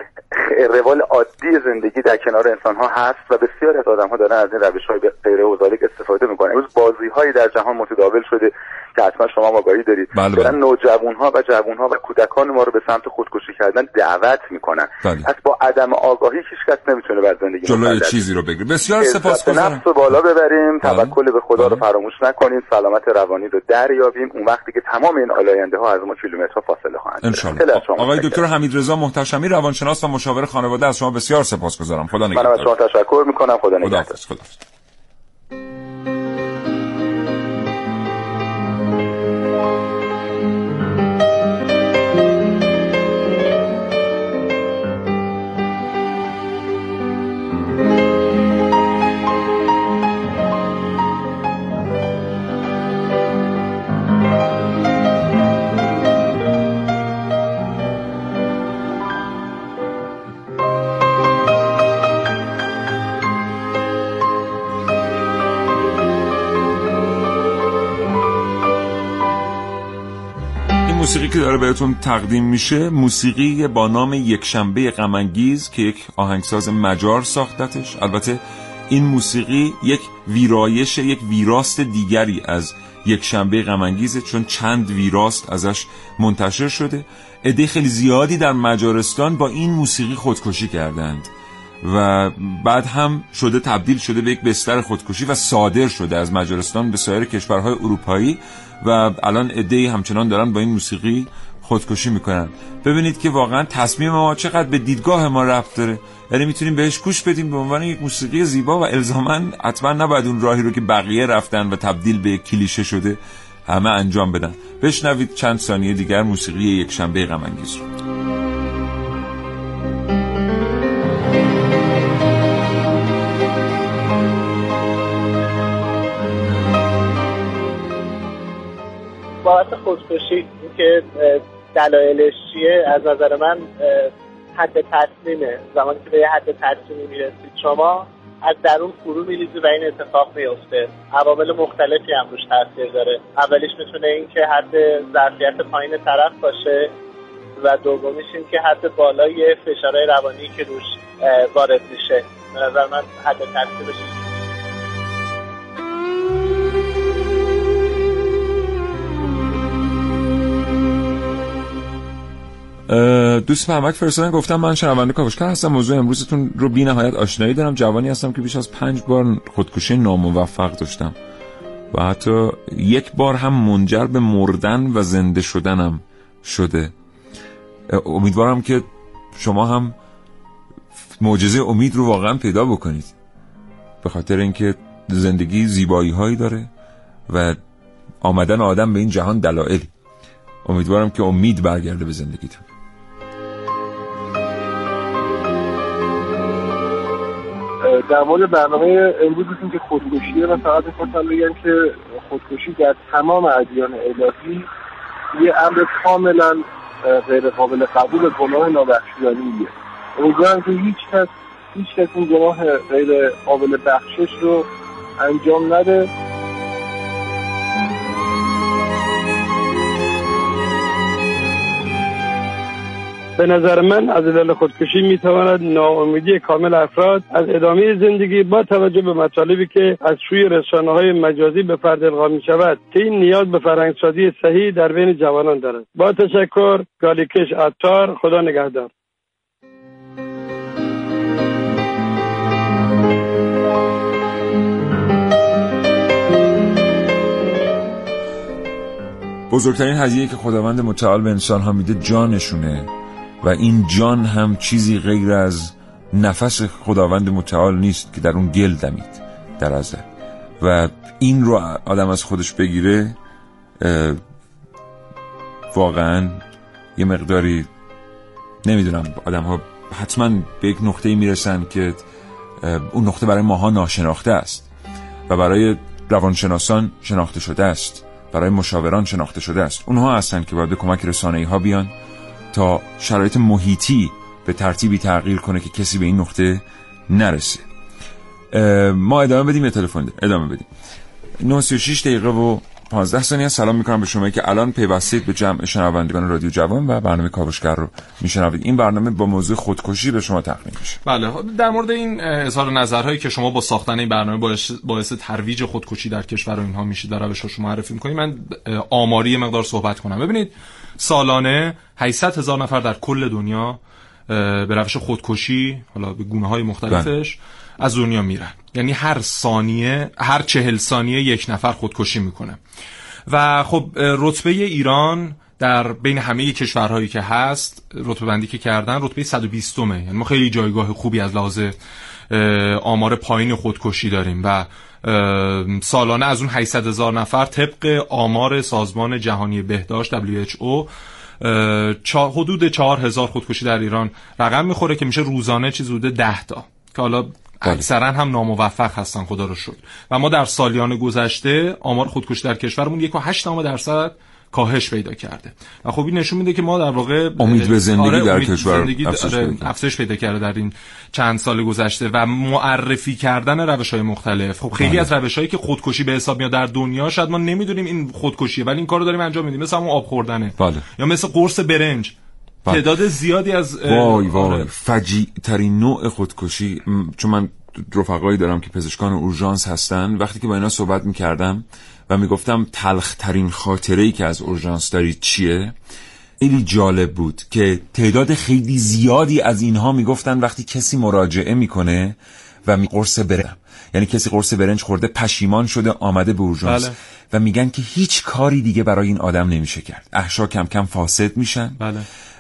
روال عادی زندگی در کنار انسان ها هست و بسیاری از آدم ها دارن از این روش های غیر استفاده می‌کنن. امروز بازی هایی در جهان متداول شده که حتما شما آگاهی دارید. بله دارن نوجوان ها و جوان ها و کودکان ما رو به سمت خودکشی کردن دعوت می‌کنن. بله. پس با عدم آگاهی هیچ کس نمی‌تونه بر زندگی جلوی چیزی رو بگیری بسیار سپاسگزارم نفس رو بالا ببریم. بله. توکل به خدا رو فراموش نکنیم سلامت روانی رو دریابیم. اون وقتی که تمام این آلاینده ها از ما کیلومترها فاصله خواهند از شما آقای. دکتر حمید رضا محتشمی روانشناس و مشاور خانواده از شما بسیار سپاسگزارم خدا منم از نگهدار شما تشکر می‌کنم. خدا نگهدار. بهتون تقدیم میشه موسیقی با نام یک شنبه غمانگیز که یک آهنگساز مجار ساختتش. البته این موسیقی یک ویرایش یک ویراست دیگری از یک شنبه غمانگیزه چون چند ویراست ازش منتشر شده. عده خیلی زیادی در مجارستان با این موسیقی خودکشی کردند و بعد هم شده تبدیل شده به یک بستر خودکشی و صادر شده از مجارستان به سایر کشورهای اروپایی و الان عده‌ای همچنان دارن با این موسیقی خودکشی می‌کنن. ببینید که واقعا تصمیم ما چقدر به دیدگاه ما ربط داره. یعنی می‌تونیم بهش گوش بدیم به عنوان یک موسیقی زیبا و الزاما حتما نباید اون راهی رو که بقیه رفتن و تبدیل به یک کلیشه شده همه انجام بدن. بشنوید چند ثانیه دیگر موسیقی یک شنبه غم انگیز رو. بابت خودکشی که دلایلش چیه؟ از نظر من حد تصمیمه. زمانی که به یه حد تصمیمی می‌رسید شما از درون فرو میریزی و این اتفاق میفته عوامل مختلفی هم روش تاثیر داره. اولیش می‌تونه این که حد ظرفیت پایین طرف باشه و دومیش این که حد بالای فشارهای روانی که روش وارد میشه. به نظر من حد تاثیرش دوست فرمک فرستادن گفتم من شنونده کاوشگر هستم. موضوع امروزتون رو بی نهایت آشنایی دارم. جوانی هستم که بیش از پنج بار خودکشی ناموفق داشتم. و حتی یک بار هم منجر به مردن و زنده شدنم شده. امیدوارم که شما هم معجزه امید رو واقعا پیدا بکنید. به خاطر اینکه زندگی زیبایی هایی داره و آمدن آدم به این جهان دلایلی امیدوارم که امید برگرده به زندگیتون. در مورد برنامه امروزتون که خودکشیه و فقط می‌خواستم بگم که خودکشی در تمام ادیان الهی یه امر کاملا غیر قابل قبول گناه نابخشودنیه امیدوارم که هیچ کس هیچ کس این گناه غیر قابل بخشش رو انجام نده. به نظر من از دل خودکشی می تواند ناامیدی کامل افراد از ادامه زندگی با توجه به مطالبی که از سوی رسانه های مجازی به فرد القا می شود که این نیاز به فرهنگسازی صحیح در بین جوانان دارد. با تشکر گالیکش عطار خدا نگهدار. بزرگترین هدیه که خداوند متعال به انسان ها میده جانشونه. و این جان هم چیزی غیر از نفس خداوند متعال نیست که در اون گل دمید در ازل. و این رو آدم از خودش بگیره واقعا یه مقداری نمی‌دونم آدم ها حتما به یک نقطه می‌رسن که اون نقطه برای ماها ناشناخته است و برای روانشناسان شناخته شده است برای مشاوران شناخته شده است. اونها هستن که باید به کمک رسانه ها بیان تا شرایط محیطی به ترتیبی تغییر کنه که کسی به این نقطه نرسه. ما ادامه بدیم یا تلفن ادامه بدیم. 96 دقیقه و 15 ثانیه. سلام می‌کنم به شما که الان پیوستید به جمع شنوندگان رادیو جوان و برنامه کاوشگر رو میشنوید. این برنامه با موضوع خودکشی به شما تقدیم میشه. بله. در مورد این اظهار نظرهایی که شما با ساختن این برنامه باعث, باعث ترویج خودکشی در کشور و اینها میشید در روش شما معرفی می‌کنید من آماری مقدار صحبت کنم. ببینید سالانه 800 هزار نفر در کل دنیا به روش خودکشی حالا به گونه های مختلفش از دنیا میرن. یعنی هر ثانیه هر چهل ثانیه یک نفر خودکشی می‌کنه. و خب رتبه ایران در بین همه کشورهایی که هست رتبه بندی که کردن رتبه 120 مه یعنی ما خیلی جایگاه خوبی از لحاظ آمار پایین خودکشی داریم و سالانه از اون 800 هزار نفر طبق آمار سازمان جهانی بهداشت WHO حدود 4 هزار خودکشی در ایران رقم می‌خوره که میشه روزانه چیز حدود 10 تا که حالا اکثرا هم ناموفق هستن خدا رو شد و ما در سالیان گذشته آمار خودکشی در کشورمون یک و هشت درصد کاهش پیدا کرده. و خب این نشون میده که ما در واقع امید به زندگی آره در کشور افزایش پیدا کرده. در این چند سال گذشته و معرفی کردن روش های مختلف. خب خیلی بله. از روش هایی که خودکشی به حساب میاد در دنیا شاید ما نمی‌دونیم این خودکشیه ولی این کارو داریم انجام میدیم. مثل همون آب خوردنه. بله. یا مثل قرص برنج. بله. تعداد زیادی از وای وای. آره. فجیع ترین نوع خودکشی. چون من رفقایی دارم که پزشکان اورژانس هستن. وقتی که با اینا صحبت می‌کردم و می‌گفتم تلخ ترین خاطره ای که از اورژانس دارید چیه؟ خیلی جالب بود که تعداد خیلی زیادی از اینها می‌گفتن وقتی کسی مراجعه می‌کنه و می قرص برنج. یعنی کسی قرص برنج خورده پشیمان شده آمده به اورژانس. بله. و میگن که هیچ کاری دیگه برای این آدم نمیشه کرد. احشا کم کم فاسد میشن. بله.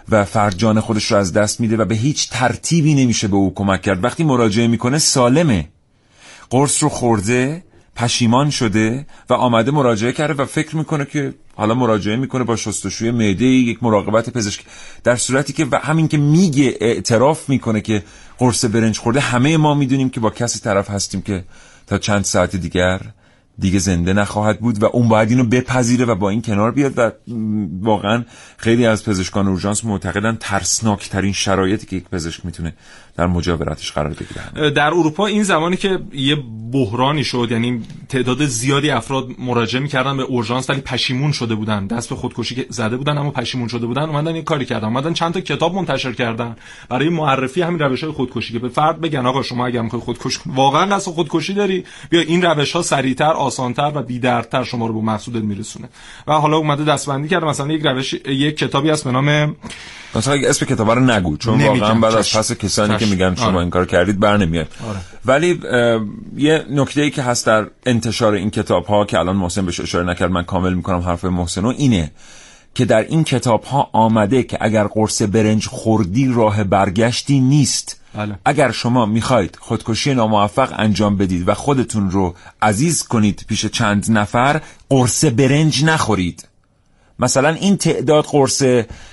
و فرجان خودش رو از دست میده و به هیچ ترتیبی نمیشه به او کمک کرد. وقتی مراجعه می‌کنه سالمه. قرص رو خورده پشیمان شده و آمده مراجعه کرده و فکر می‌کنه که حالا مراجعه می‌کنه با شستشوی معده یک مراقبت پزشک. در صورتی که و همین که میگه اعتراف می‌کنه که قرص برنج خورده همه ما می‌دونیم که با کسی طرف هستیم که تا چند ساعت دیگر دیگه زنده نخواهد بود و اون باید اینو بپذیره و با این کنار بیاد و واقعا خیلی از پزشکان اورژانس معتقدن ترسناک ترین شرایطی که یک پزشک می‌تونه در مجاورتش قرار بگیره. در اروپا این زمانی که یه بحرانی شد یعنی تعداد زیادی افراد مراجعه می‌کردن به اورژانس ولی پشیمون شده بودن دست به خودکشی زده بودن اما پشیمون شده بودن اومدن این کاری کردن اومدن چند تا کتاب منتشر کردن برای معرفی همین روش های خودکشی که به فرد بگن آقا شما اگر می‌خوای خودکشی کنی، واقعا قصد خودکشی داری؟ بیا این روش ها سریعتر آسانتر و بی‌دردتر شما رو به مقصودت میرسونه و حالا اومده دستبندی کرده مثلا یک روش یک کتابی هست به نام مثلا اسم کتاب رو نگو چون. واقعا بعد از. پس کسانی که چشم. میگن شما آره. این کار کردید بر نمیاد آره. ولی یه نکته ای که هست در انتشار این کتاب ها که الان محسن بهش اشاره نکرد من کامل می‌کنم حرف محسن و اینه که در این کتاب ها آمده که اگر قرص برنج خوردی راه برگشتی نیست بله. اگر شما می‌خواید خودکشی ناموفق انجام بدید و خودتون رو عزیز کنید پیش چند نفر قرص برنج نخورید. مثلا این تعداد قرص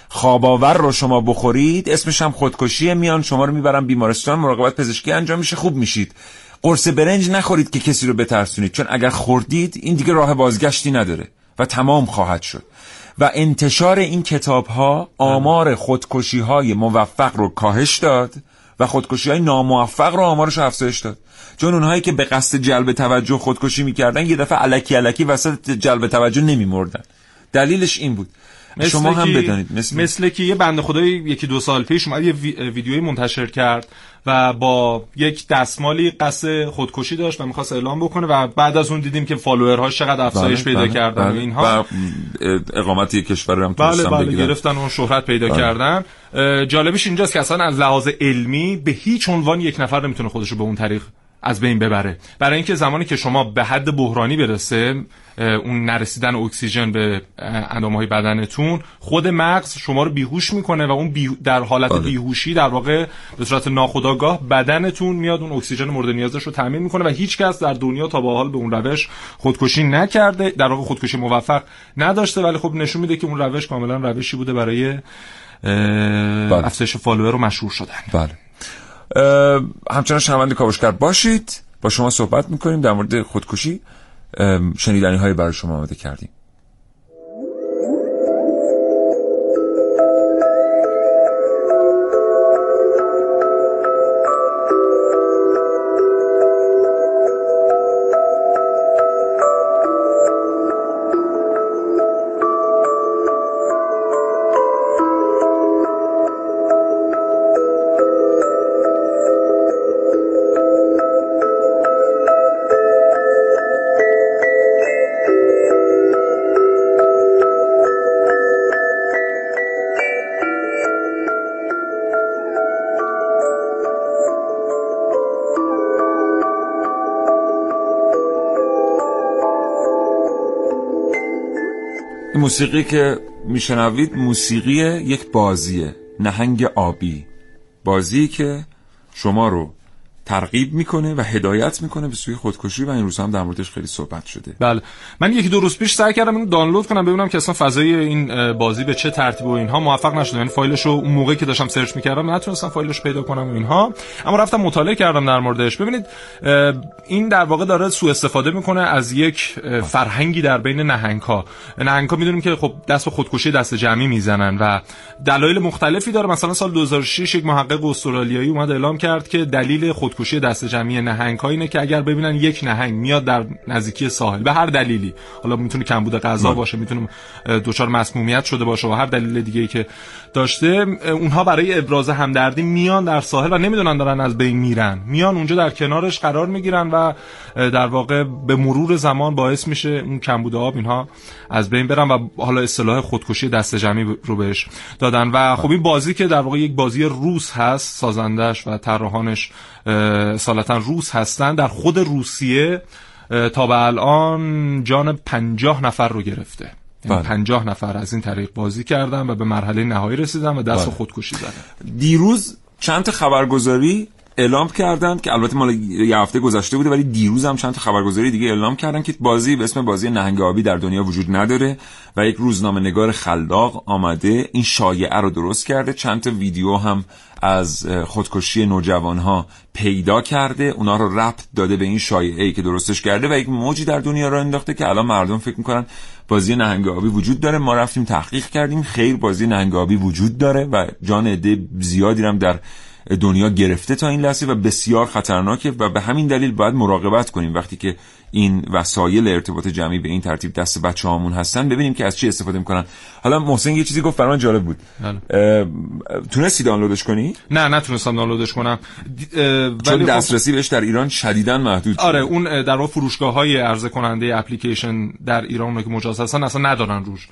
خواباور رو شما بخورید اسمش هم خودکشیه میان شما رو می‌برن بیمارستان مراقبت پزشکی انجام میشه خوب میشید. قرص برنج نخورید که کسی رو بترسونید چون اگر خوردید این دیگه راه بازگشتی نداره و تمام خواهد شد. و انتشار این کتاب ها آمار خودکشی های موفق رو کاهش داد. و خودکشی های ناموفق رو آمارش افزایش داد. چون اونهایی که به قصد جلب توجه خودکشی می‌کردن یه دفعه علکی علکی وسط جلب توجه نمیمردن. دلیلش این بود. شما هم بدانید مثل, مثل که یه بنده خدای یکی دو سال پیش اومد یه وی- ویدیویی منتشر کرد و با یک دستمالی قصد خودکشی داشت و می‌خواست اعلام بکنه و بعد از اون دیدیم که فالوورها چقدر افزایش بله، پیدا بله، کردن و بله. اینها و اقامت یک کشور هم بله بله بگیرن. گرفتن و شهرت پیدا بله. کردن جالبش اینجاست که اصلا از لحاظ علمی به هیچ عنوان یک نفر نمی‌تونه خودش رو به اون طریق از بین ببره برای اینکه زمانی که شما به حد بحرانی برسه اون نرسیدن اکسیژن به اندامهای بدنتون خود مغز شما رو بیهوش می‌کنه و اون در حالت بله. بیهوشی در واقع به صورت ناخودآگاه بدنتون میاد اون اکسیژن مورد نیازش رو تامین می‌کنه و هیچ کس در دنیا تا به حال به اون روش خودکشی نکرده در واقع خودکشی موفق نداشته ولی خب نشون میده که اون روش کاملا روشی بوده برای بله. افزایش فالوور و مشهور شدن بله همچنان شنونده کاوشگر باشید. با شما صحبت می‌کنیم در مورد خودکشی شنیدنی های برای شما آماده کردیم. این موسیقی که میشنوید موسیقی یک بازیه نهنگ آبی. بازی که شما رو ترغیب می‌کنه و هدایت می‌کنه به سوی خودکشی و این روز هم در موردش خیلی صحبت شده. بله. من یکی دو روز پیش سعی کردم اینو دانلود کنم ببینم که اصلا فضای این بازی به چه ترتیب و اینها موفق نشدم یعنی فایلش رو اون موقعی که داشتم سرچ می‌کردم نتونستم فایلش پیدا کنم و اینها. اما رفتم مطالعه کردم در موردش. ببینید این در واقع داره سوء استفاده می‌کنه از یک فرهنگی در بین نهنگ ها نهنگ ها می‌دونیم که خب دست به خودکشی دست جمعی می‌زنن و دلایل مختلفی داره. مثلا سال 2006 یک محقق استرالیایی اومد اعلام کرد که دلیل خود خودکشی دست جمعی نهنگ اینه که اگر ببینن یک نهنگ میاد در نزدیکی ساحل به هر دلیلی. حالا می‌تونه کمبود غذا باشه می‌تونه دچار مسمومیت شده باشه و هر دلیل دیگه که داشته اونها برای ابراز همدردی میان در ساحل و نمی‌دونن دارن از بین میرن. میان اونجا در کنارش قرار می‌گیرن و در واقع به مرور زمان باعث میشه اون کمبود آب اینها از بین برن و حالا اصطلاح خودکشی دست جمعی رو بهش دادن. و خب این بازی که در واقع یک بازی روس هست سازندش و طراحانش سالتا روس هستن در خود روسیه تا به الان جان پنجاه نفر رو گرفته یعنی بله. پنجاه نفر از این طریق بازی کردن و به مرحله نهایی رسیدن و دست بله. خودکشی زدن دیروز چند خبرگزاری اعلام کردن که البته مال یه هفته گذشته بوده ولی دیروز هم چند تا خبرگزاری دیگه اعلام کردن که بازی به اسم بازی نهنگ آبی در دنیا وجود نداره و یک روزنامه نگار خلاق آمده این شایعه رو درست کرده. چند تا ویدیو هم از خودکشی نوجوان ها پیدا کرده. اونا رو ربط داده به این شایعه ای که درستش کرده و یک موجی در دنیا رو انداخته که الان مردم فکر می‌کنن بازی نهنگ آبی وجود داره. ما رفتیم تحقیق کردیم خیر بازی نهنگ آبی وجود داره و جان عده زیادی هم در دنیا گرفته تا این لحظه و بسیار خطرناکه و به همین دلیل باید مراقبت کنیم. وقتی که این وسایل ارتباط جمعی به این ترتیب دست بچه هامون هستن ببینیم که از چی استفاده می‌کنن. حالا محسن یه چیزی گفت برای جالب بود. بله. تونستی دانلودش کنی؟ نه نتونستم دانلودش کنم. چون خب دسترسی بهش در ایران شدیدن محدود آره اون در واقع فروشگاه های عرضه کننده اپلیکیشن در ایران که مجاز هستن اصلا ندارن روش.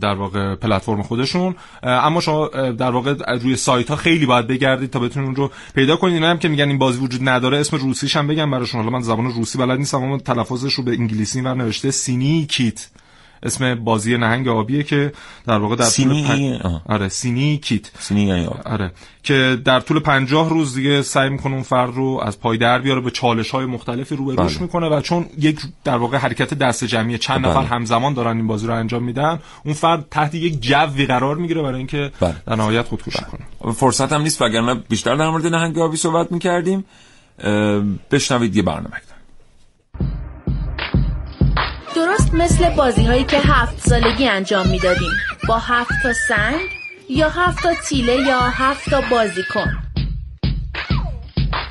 در واقع پلتفرم خودشون. اما شما در واقع روی سایت ها خیلی باید بگردید تا بتونید اون رو پیدا کنید. اینا هم که میگن این بازی وجود نداره. اسم روسیش هم بگم براشون حالا من زبان روسی بلد نیستم اما تلفظش رو به انگلیسی ور نوشته سینی کیت. اسم بازی نهنگ آبیه که در واقع در سینی طول آره سینی کیت سینی آب. آره که در طول پنجاه روز دیگه سعی می‌کنه اون فرد رو از پای در بیاره به چالش های مختلفی رو بروش بله. می‌کنه و چون یک در واقع حرکت دست جمعی چند بله. نفر همزمان دارن این بازی رو انجام میدن اون فرد تحت یک جوی قرار می‌گیره برای اینکه بله. در نهایت خودکشی بله. کنه فرصت هم نیست وگرنه بیشتر در مورد نهنگ آبی صحبت می‌کردیم بشنوید یه برنامه درست مثل بازی هایی که هفت سالگی انجام می‌دادیم. با هفت تا سنگ یا هفت تا تیله یا هفت تا بازی کن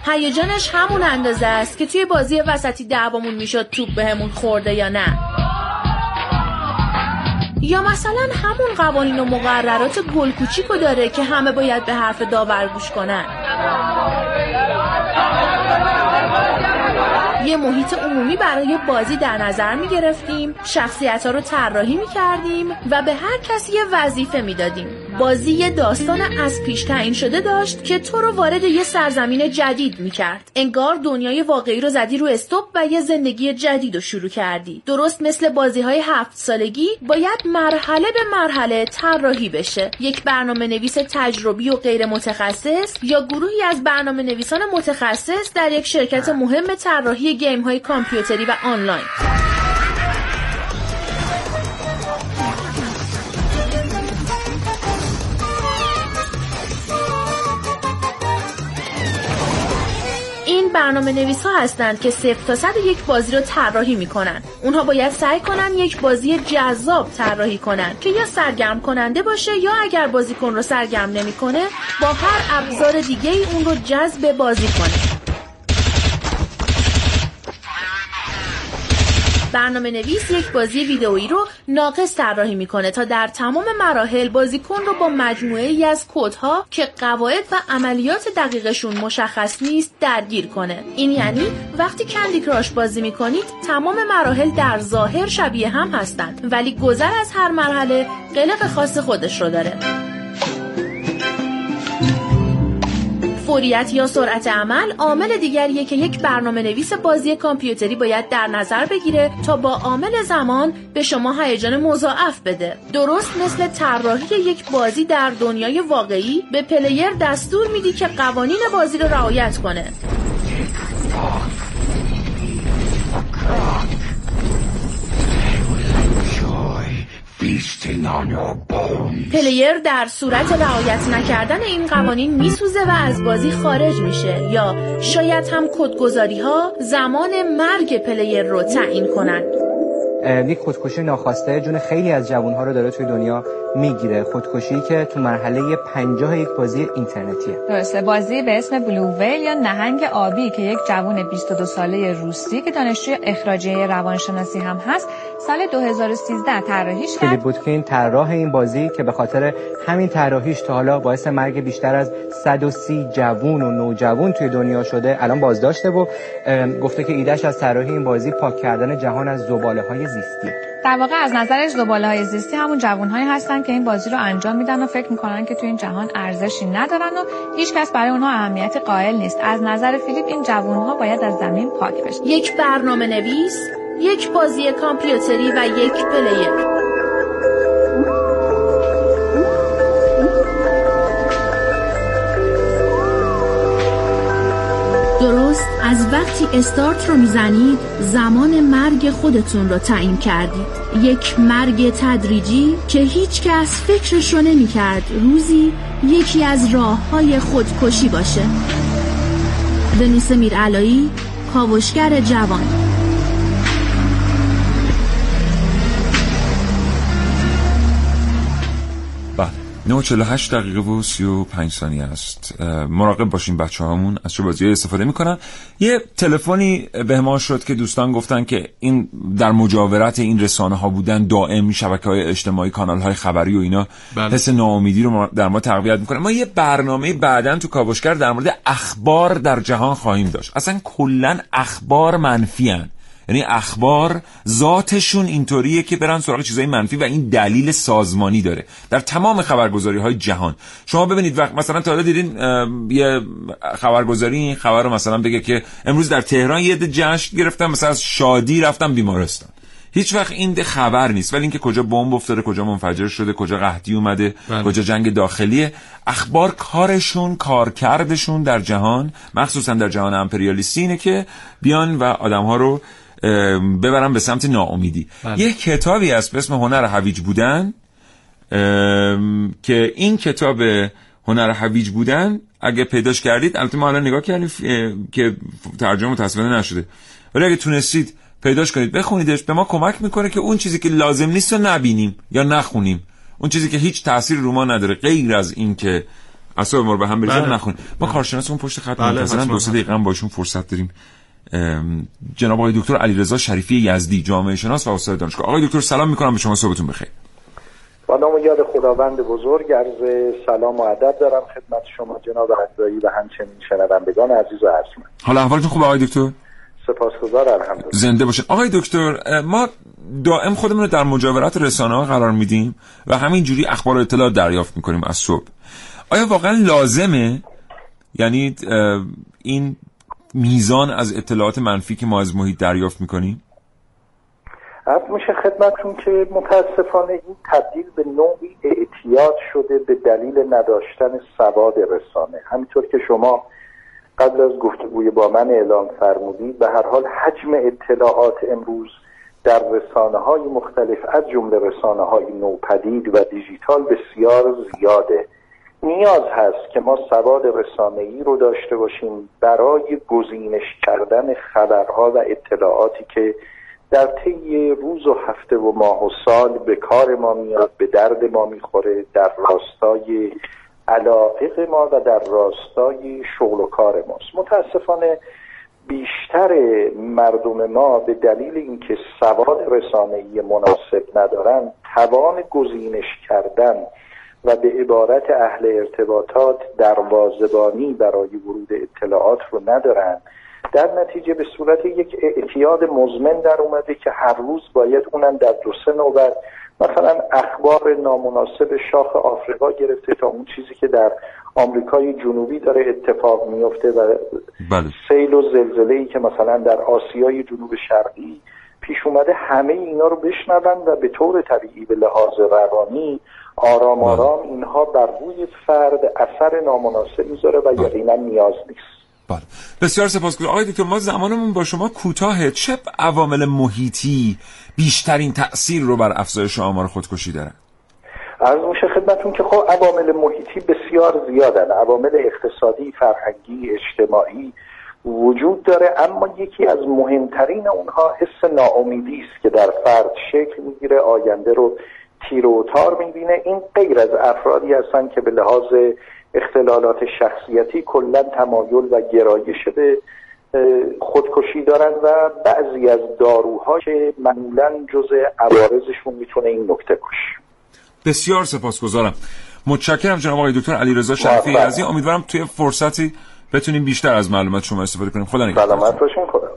هیجانش همون اندازه است که توی بازی وسطی دعوامون می‌شد توپ بهمون خورده یا نه. یا مثلا همون قوانین و مقررات گل کوچیکو داره که همه باید به حرف داور گوش کنن. یه محیط عمومی برای بازی در نظر می گرفتیم شخصیت ها رو طراحی می کردیم و به هر کسی یه وظیفه می دادیم بازی یه داستان از پیش تعیین شده داشت که تو رو وارد یه سرزمین جدید می کرد انگار دنیای واقعی رو زدی رو استوب و یه زندگی جدید رو شروع کردی. درست مثل بازی های هفت سالگی باید مرحله به مرحله طراحی بشه. یک برنامه نویس تجربی و غیر متخصص یا گروهی از برنامه نویسان متخصص در یک شرکت مهم طراحی گیم های کامپیوتری و آنلاین. این برنامه نویس ها هستند که صفر تا صد یک بازی رو طراحی می‌کنن. اونها باید سعی کنن یک بازی جذاب طراحی کنن که یا سرگرم کننده باشه یا اگر بازیکن رو سرگرم نمی‌کنه با هر ابزار دیگه ای اون رو جذب بازی کنه. برنامه نویس یک بازی ویدئویی رو ناقص طراحی می‌کنه تا در تمام مراحل بازیکن رو با مجموعه ای از کدها که قواعد و عملیات دقیقشون مشخص نیست درگیر کنه. این یعنی وقتی Candy Crush بازی می‌کنید تمام مراحل در ظاهر شبیه هم هستند ولی گذر از هر مرحله قلق خاص خودش رو داره. فوریت یا سرعت عمل عامل دیگریه که یک برنامه نویس بازی کامپیوتری باید در نظر بگیره تا با عامل زمان به شما هیجان مضاعف بده. درست مثل طراحی یک بازی در دنیای واقعی به player دستور میدی که قوانین بازی رو رعایت کنه. player در صورت رعایت نکردن این قوانین میسوزه و از بازی خارج میشه. یا شاید هم کدگذاری ها زمان مرگ player رو تعیین کنن یک خودکشی ناخواسته جون خیلی از جوانها رو داره توی دنیا می‌گیره. خودکشی که تو مرحله پنجاه یک بازی اینترنتیه. درسته. بازی به اسم بلو ویل یا نهنگ آبی که یک جوان 22 ساله روسی که دانشجوی اخراجی روانشناسی هم هست سال 2013 طراحیش کرد. فیلیپ بوتکین طراح این بازی که به خاطر همین طراحیش تا حالا باعث مرگ بیشتر از 130 جوون و نوجوان توی دنیا شده الان بازداشته و گفته که ایدهش از طراحی این بازی پاک کردن جهان از زباله های زیستی. در واقع از نظرش زباله های زیستی همون جوانهایی هستن که این بازی رو انجام میدن و فکر می‌کنن که تو این جهان ارزشی ندارن و هیچ کس برای اونها اهمیتی قائل نیست. از نظر فیلیپ این جوانها باید از زمین پاک بشن یک برنامه نویس یک بازی کامپیوتری و یک player. وقتی استارت رو می‌زنید زمان مرگ خودتون رو تعیین کردید. یک مرگ تدریجی که هیچ کس فکرش رو نمی کرد روزی یکی از راه های خودکشی باشه. ونوس میرعلایی کاوشگر جوان. 948 دقیقه و 35 ثانیه است. مراقب باشین بچه هامون از چه بازی استفاده می‌کنن؟ یه تلفنی به ما شد که دوستان گفتن که این در مجاورت این رسانه ها بودن دائم شبکه های اجتماعی کانال های خبری و اینا. بله. حس ناامیدی رو در ما تقویت می‌کنه. ما یه برنامه بعدا تو کاوشگر در مورد اخبار در جهان خواهیم داشت. اصلا کلا اخبار منفی هن. یعنی اخبار ذاتشون اینطوریه که برن سراغ چیزای منفی و این دلیل سازمانی داره. در تمام خبرگزاری های جهان. شما ببینید وقت مثلا تا دیدین یه خبرگزاری این خبر رو مثلا بگه که امروز در تهران یه جشن گرفتم مثلا از شادی رفتم بیمارستان. هیچ وقت این خبر نیست. ولی اینکه کجا بمب افتاده کجا منفجر شده کجا قحطی اومده بله. کجا جنگ داخلیه اخبار کارشون کارکردشون در جهان مخصوصا در جهان امپریالیستی اینه که بیان و آدم ها رو ببرم به سمت ناامیدی بله. یه کتابی هست به اسم هنر هویج بودن که این کتاب هنر هویج بودن اگه پیداش کردید البته ما الان نگاه کردیم که ترجمه متاسفانه نشده ولی اگه تونستید پیداش کنید بخونیدش به ما کمک می‌کنه که اون چیزی که لازم نیست رو نبینیم یا نخونیم اون چیزی که هیچ تاثیر رو ما نداره غیر از این که اصلا ما رو به هم بریزن بله. نخونیم ما بله. کارشناسمون پشت خط بله. منتظرن دو سه دقیقه باشون فرصت داریم جناب آقای دکتر علیرضا شریفی یزدی جامعه شناس و استاد دانشگاه. آقای دکتر سلام می‌کنم به شما صبحتون بخیر. با نام یاد خداوند بزرگ عرض سلام و ادب دارم خدمت شما جناب عزایی و همچنین شنوندگان عزیز و ارجمند حالا احوالتون خوبه آقای دکتر؟ سپاسگزار الحمدلله. زنده باشید آقای دکتر ما دائم خودمون رو در مجاورت رسانه ها قرار میدیم و همین جوری اخبار و اطلاع دریافت می‌کنیم از صبح. آیا واقعا لازمه؟ یعنی این میزان از اطلاعات منفی که ما از محیط دریافت می‌کنیم؟ از میشه خدمتتون که متاسفانه این تبدیل به نوعی اعتیاد شده به دلیل نداشتن سواد رسانه. همینطور که شما قبل از گفتگوی با من اعلام فرمودید به هر حال حجم اطلاعات امروز در رسانه های مختلف از جمله رسانه های نوپدید و دیجیتال بسیار زیاده. نیاز هست که ما سواد ای رو داشته باشیم برای گزینش کردن خبرها و اطلاعاتی که در طی روز و هفته و ماه و سال به کار ما میاد به درد ما می‌خوره در راستای علاقه ما و در راستای شغل و کار ماست. متاسفانه بیشتر مردم ما به دلیل اینکه سواد رسانه‌ای مناسب ندارن توان گزینش کردن و به عبارت اهل ارتباطات در وازبانی برای ورود اطلاعات رو ندارن در نتیجه به صورت یک اعتیاد مزمن در اومده که هر روز باید اونم در دو سه نوبت مثلا اخبار نامناسب شاخ آفریقا گرفته تا اون چیزی که در آمریکای جنوبی داره اتفاق میفته و بله. سیل و زلزله ای که مثلا در آسیای جنوب شرقی پیش اومده همه اینا رو بشنون و به طور طبیعی به لحاظ روانی آرام آرام اینها بر روی فرد اثر نامناسب می‌ذاره و یقینا نیاز نیست. بله. بسیار سپاسگزارم. آقای دکتر ما زمانمون با شما کوتاهه. چه عوامل محیطی بیشترین تأثیر رو بر افزایش آمار خودکشی دارن از میشه خدمتون که خب عوامل محیطی بسیار زیادن. عوامل اقتصادی فرهنگی اجتماعی وجود داره اما یکی از مهمترین اونها حس ناامیدی است که در فرد شکل می‌گیره. آینده رو تیر و تار می‌بینه. این غیر از افرادی هستن که به لحاظ اختلالات شخصیتی کلا تمایل و گرایش به خودکشی دارن و بعضی از داروها که معمولا جز عوارضشون می‌تونه این نکته کش بسیار سپاسگزارم. متشکرم جناب آقای دکتر علیرضا شرفی عزیز. امیدوارم توی فرصتی بتونیم بیشتر از معلومات شما استفاده کنیم. خدا نگهدار. سلامت باشین. خدا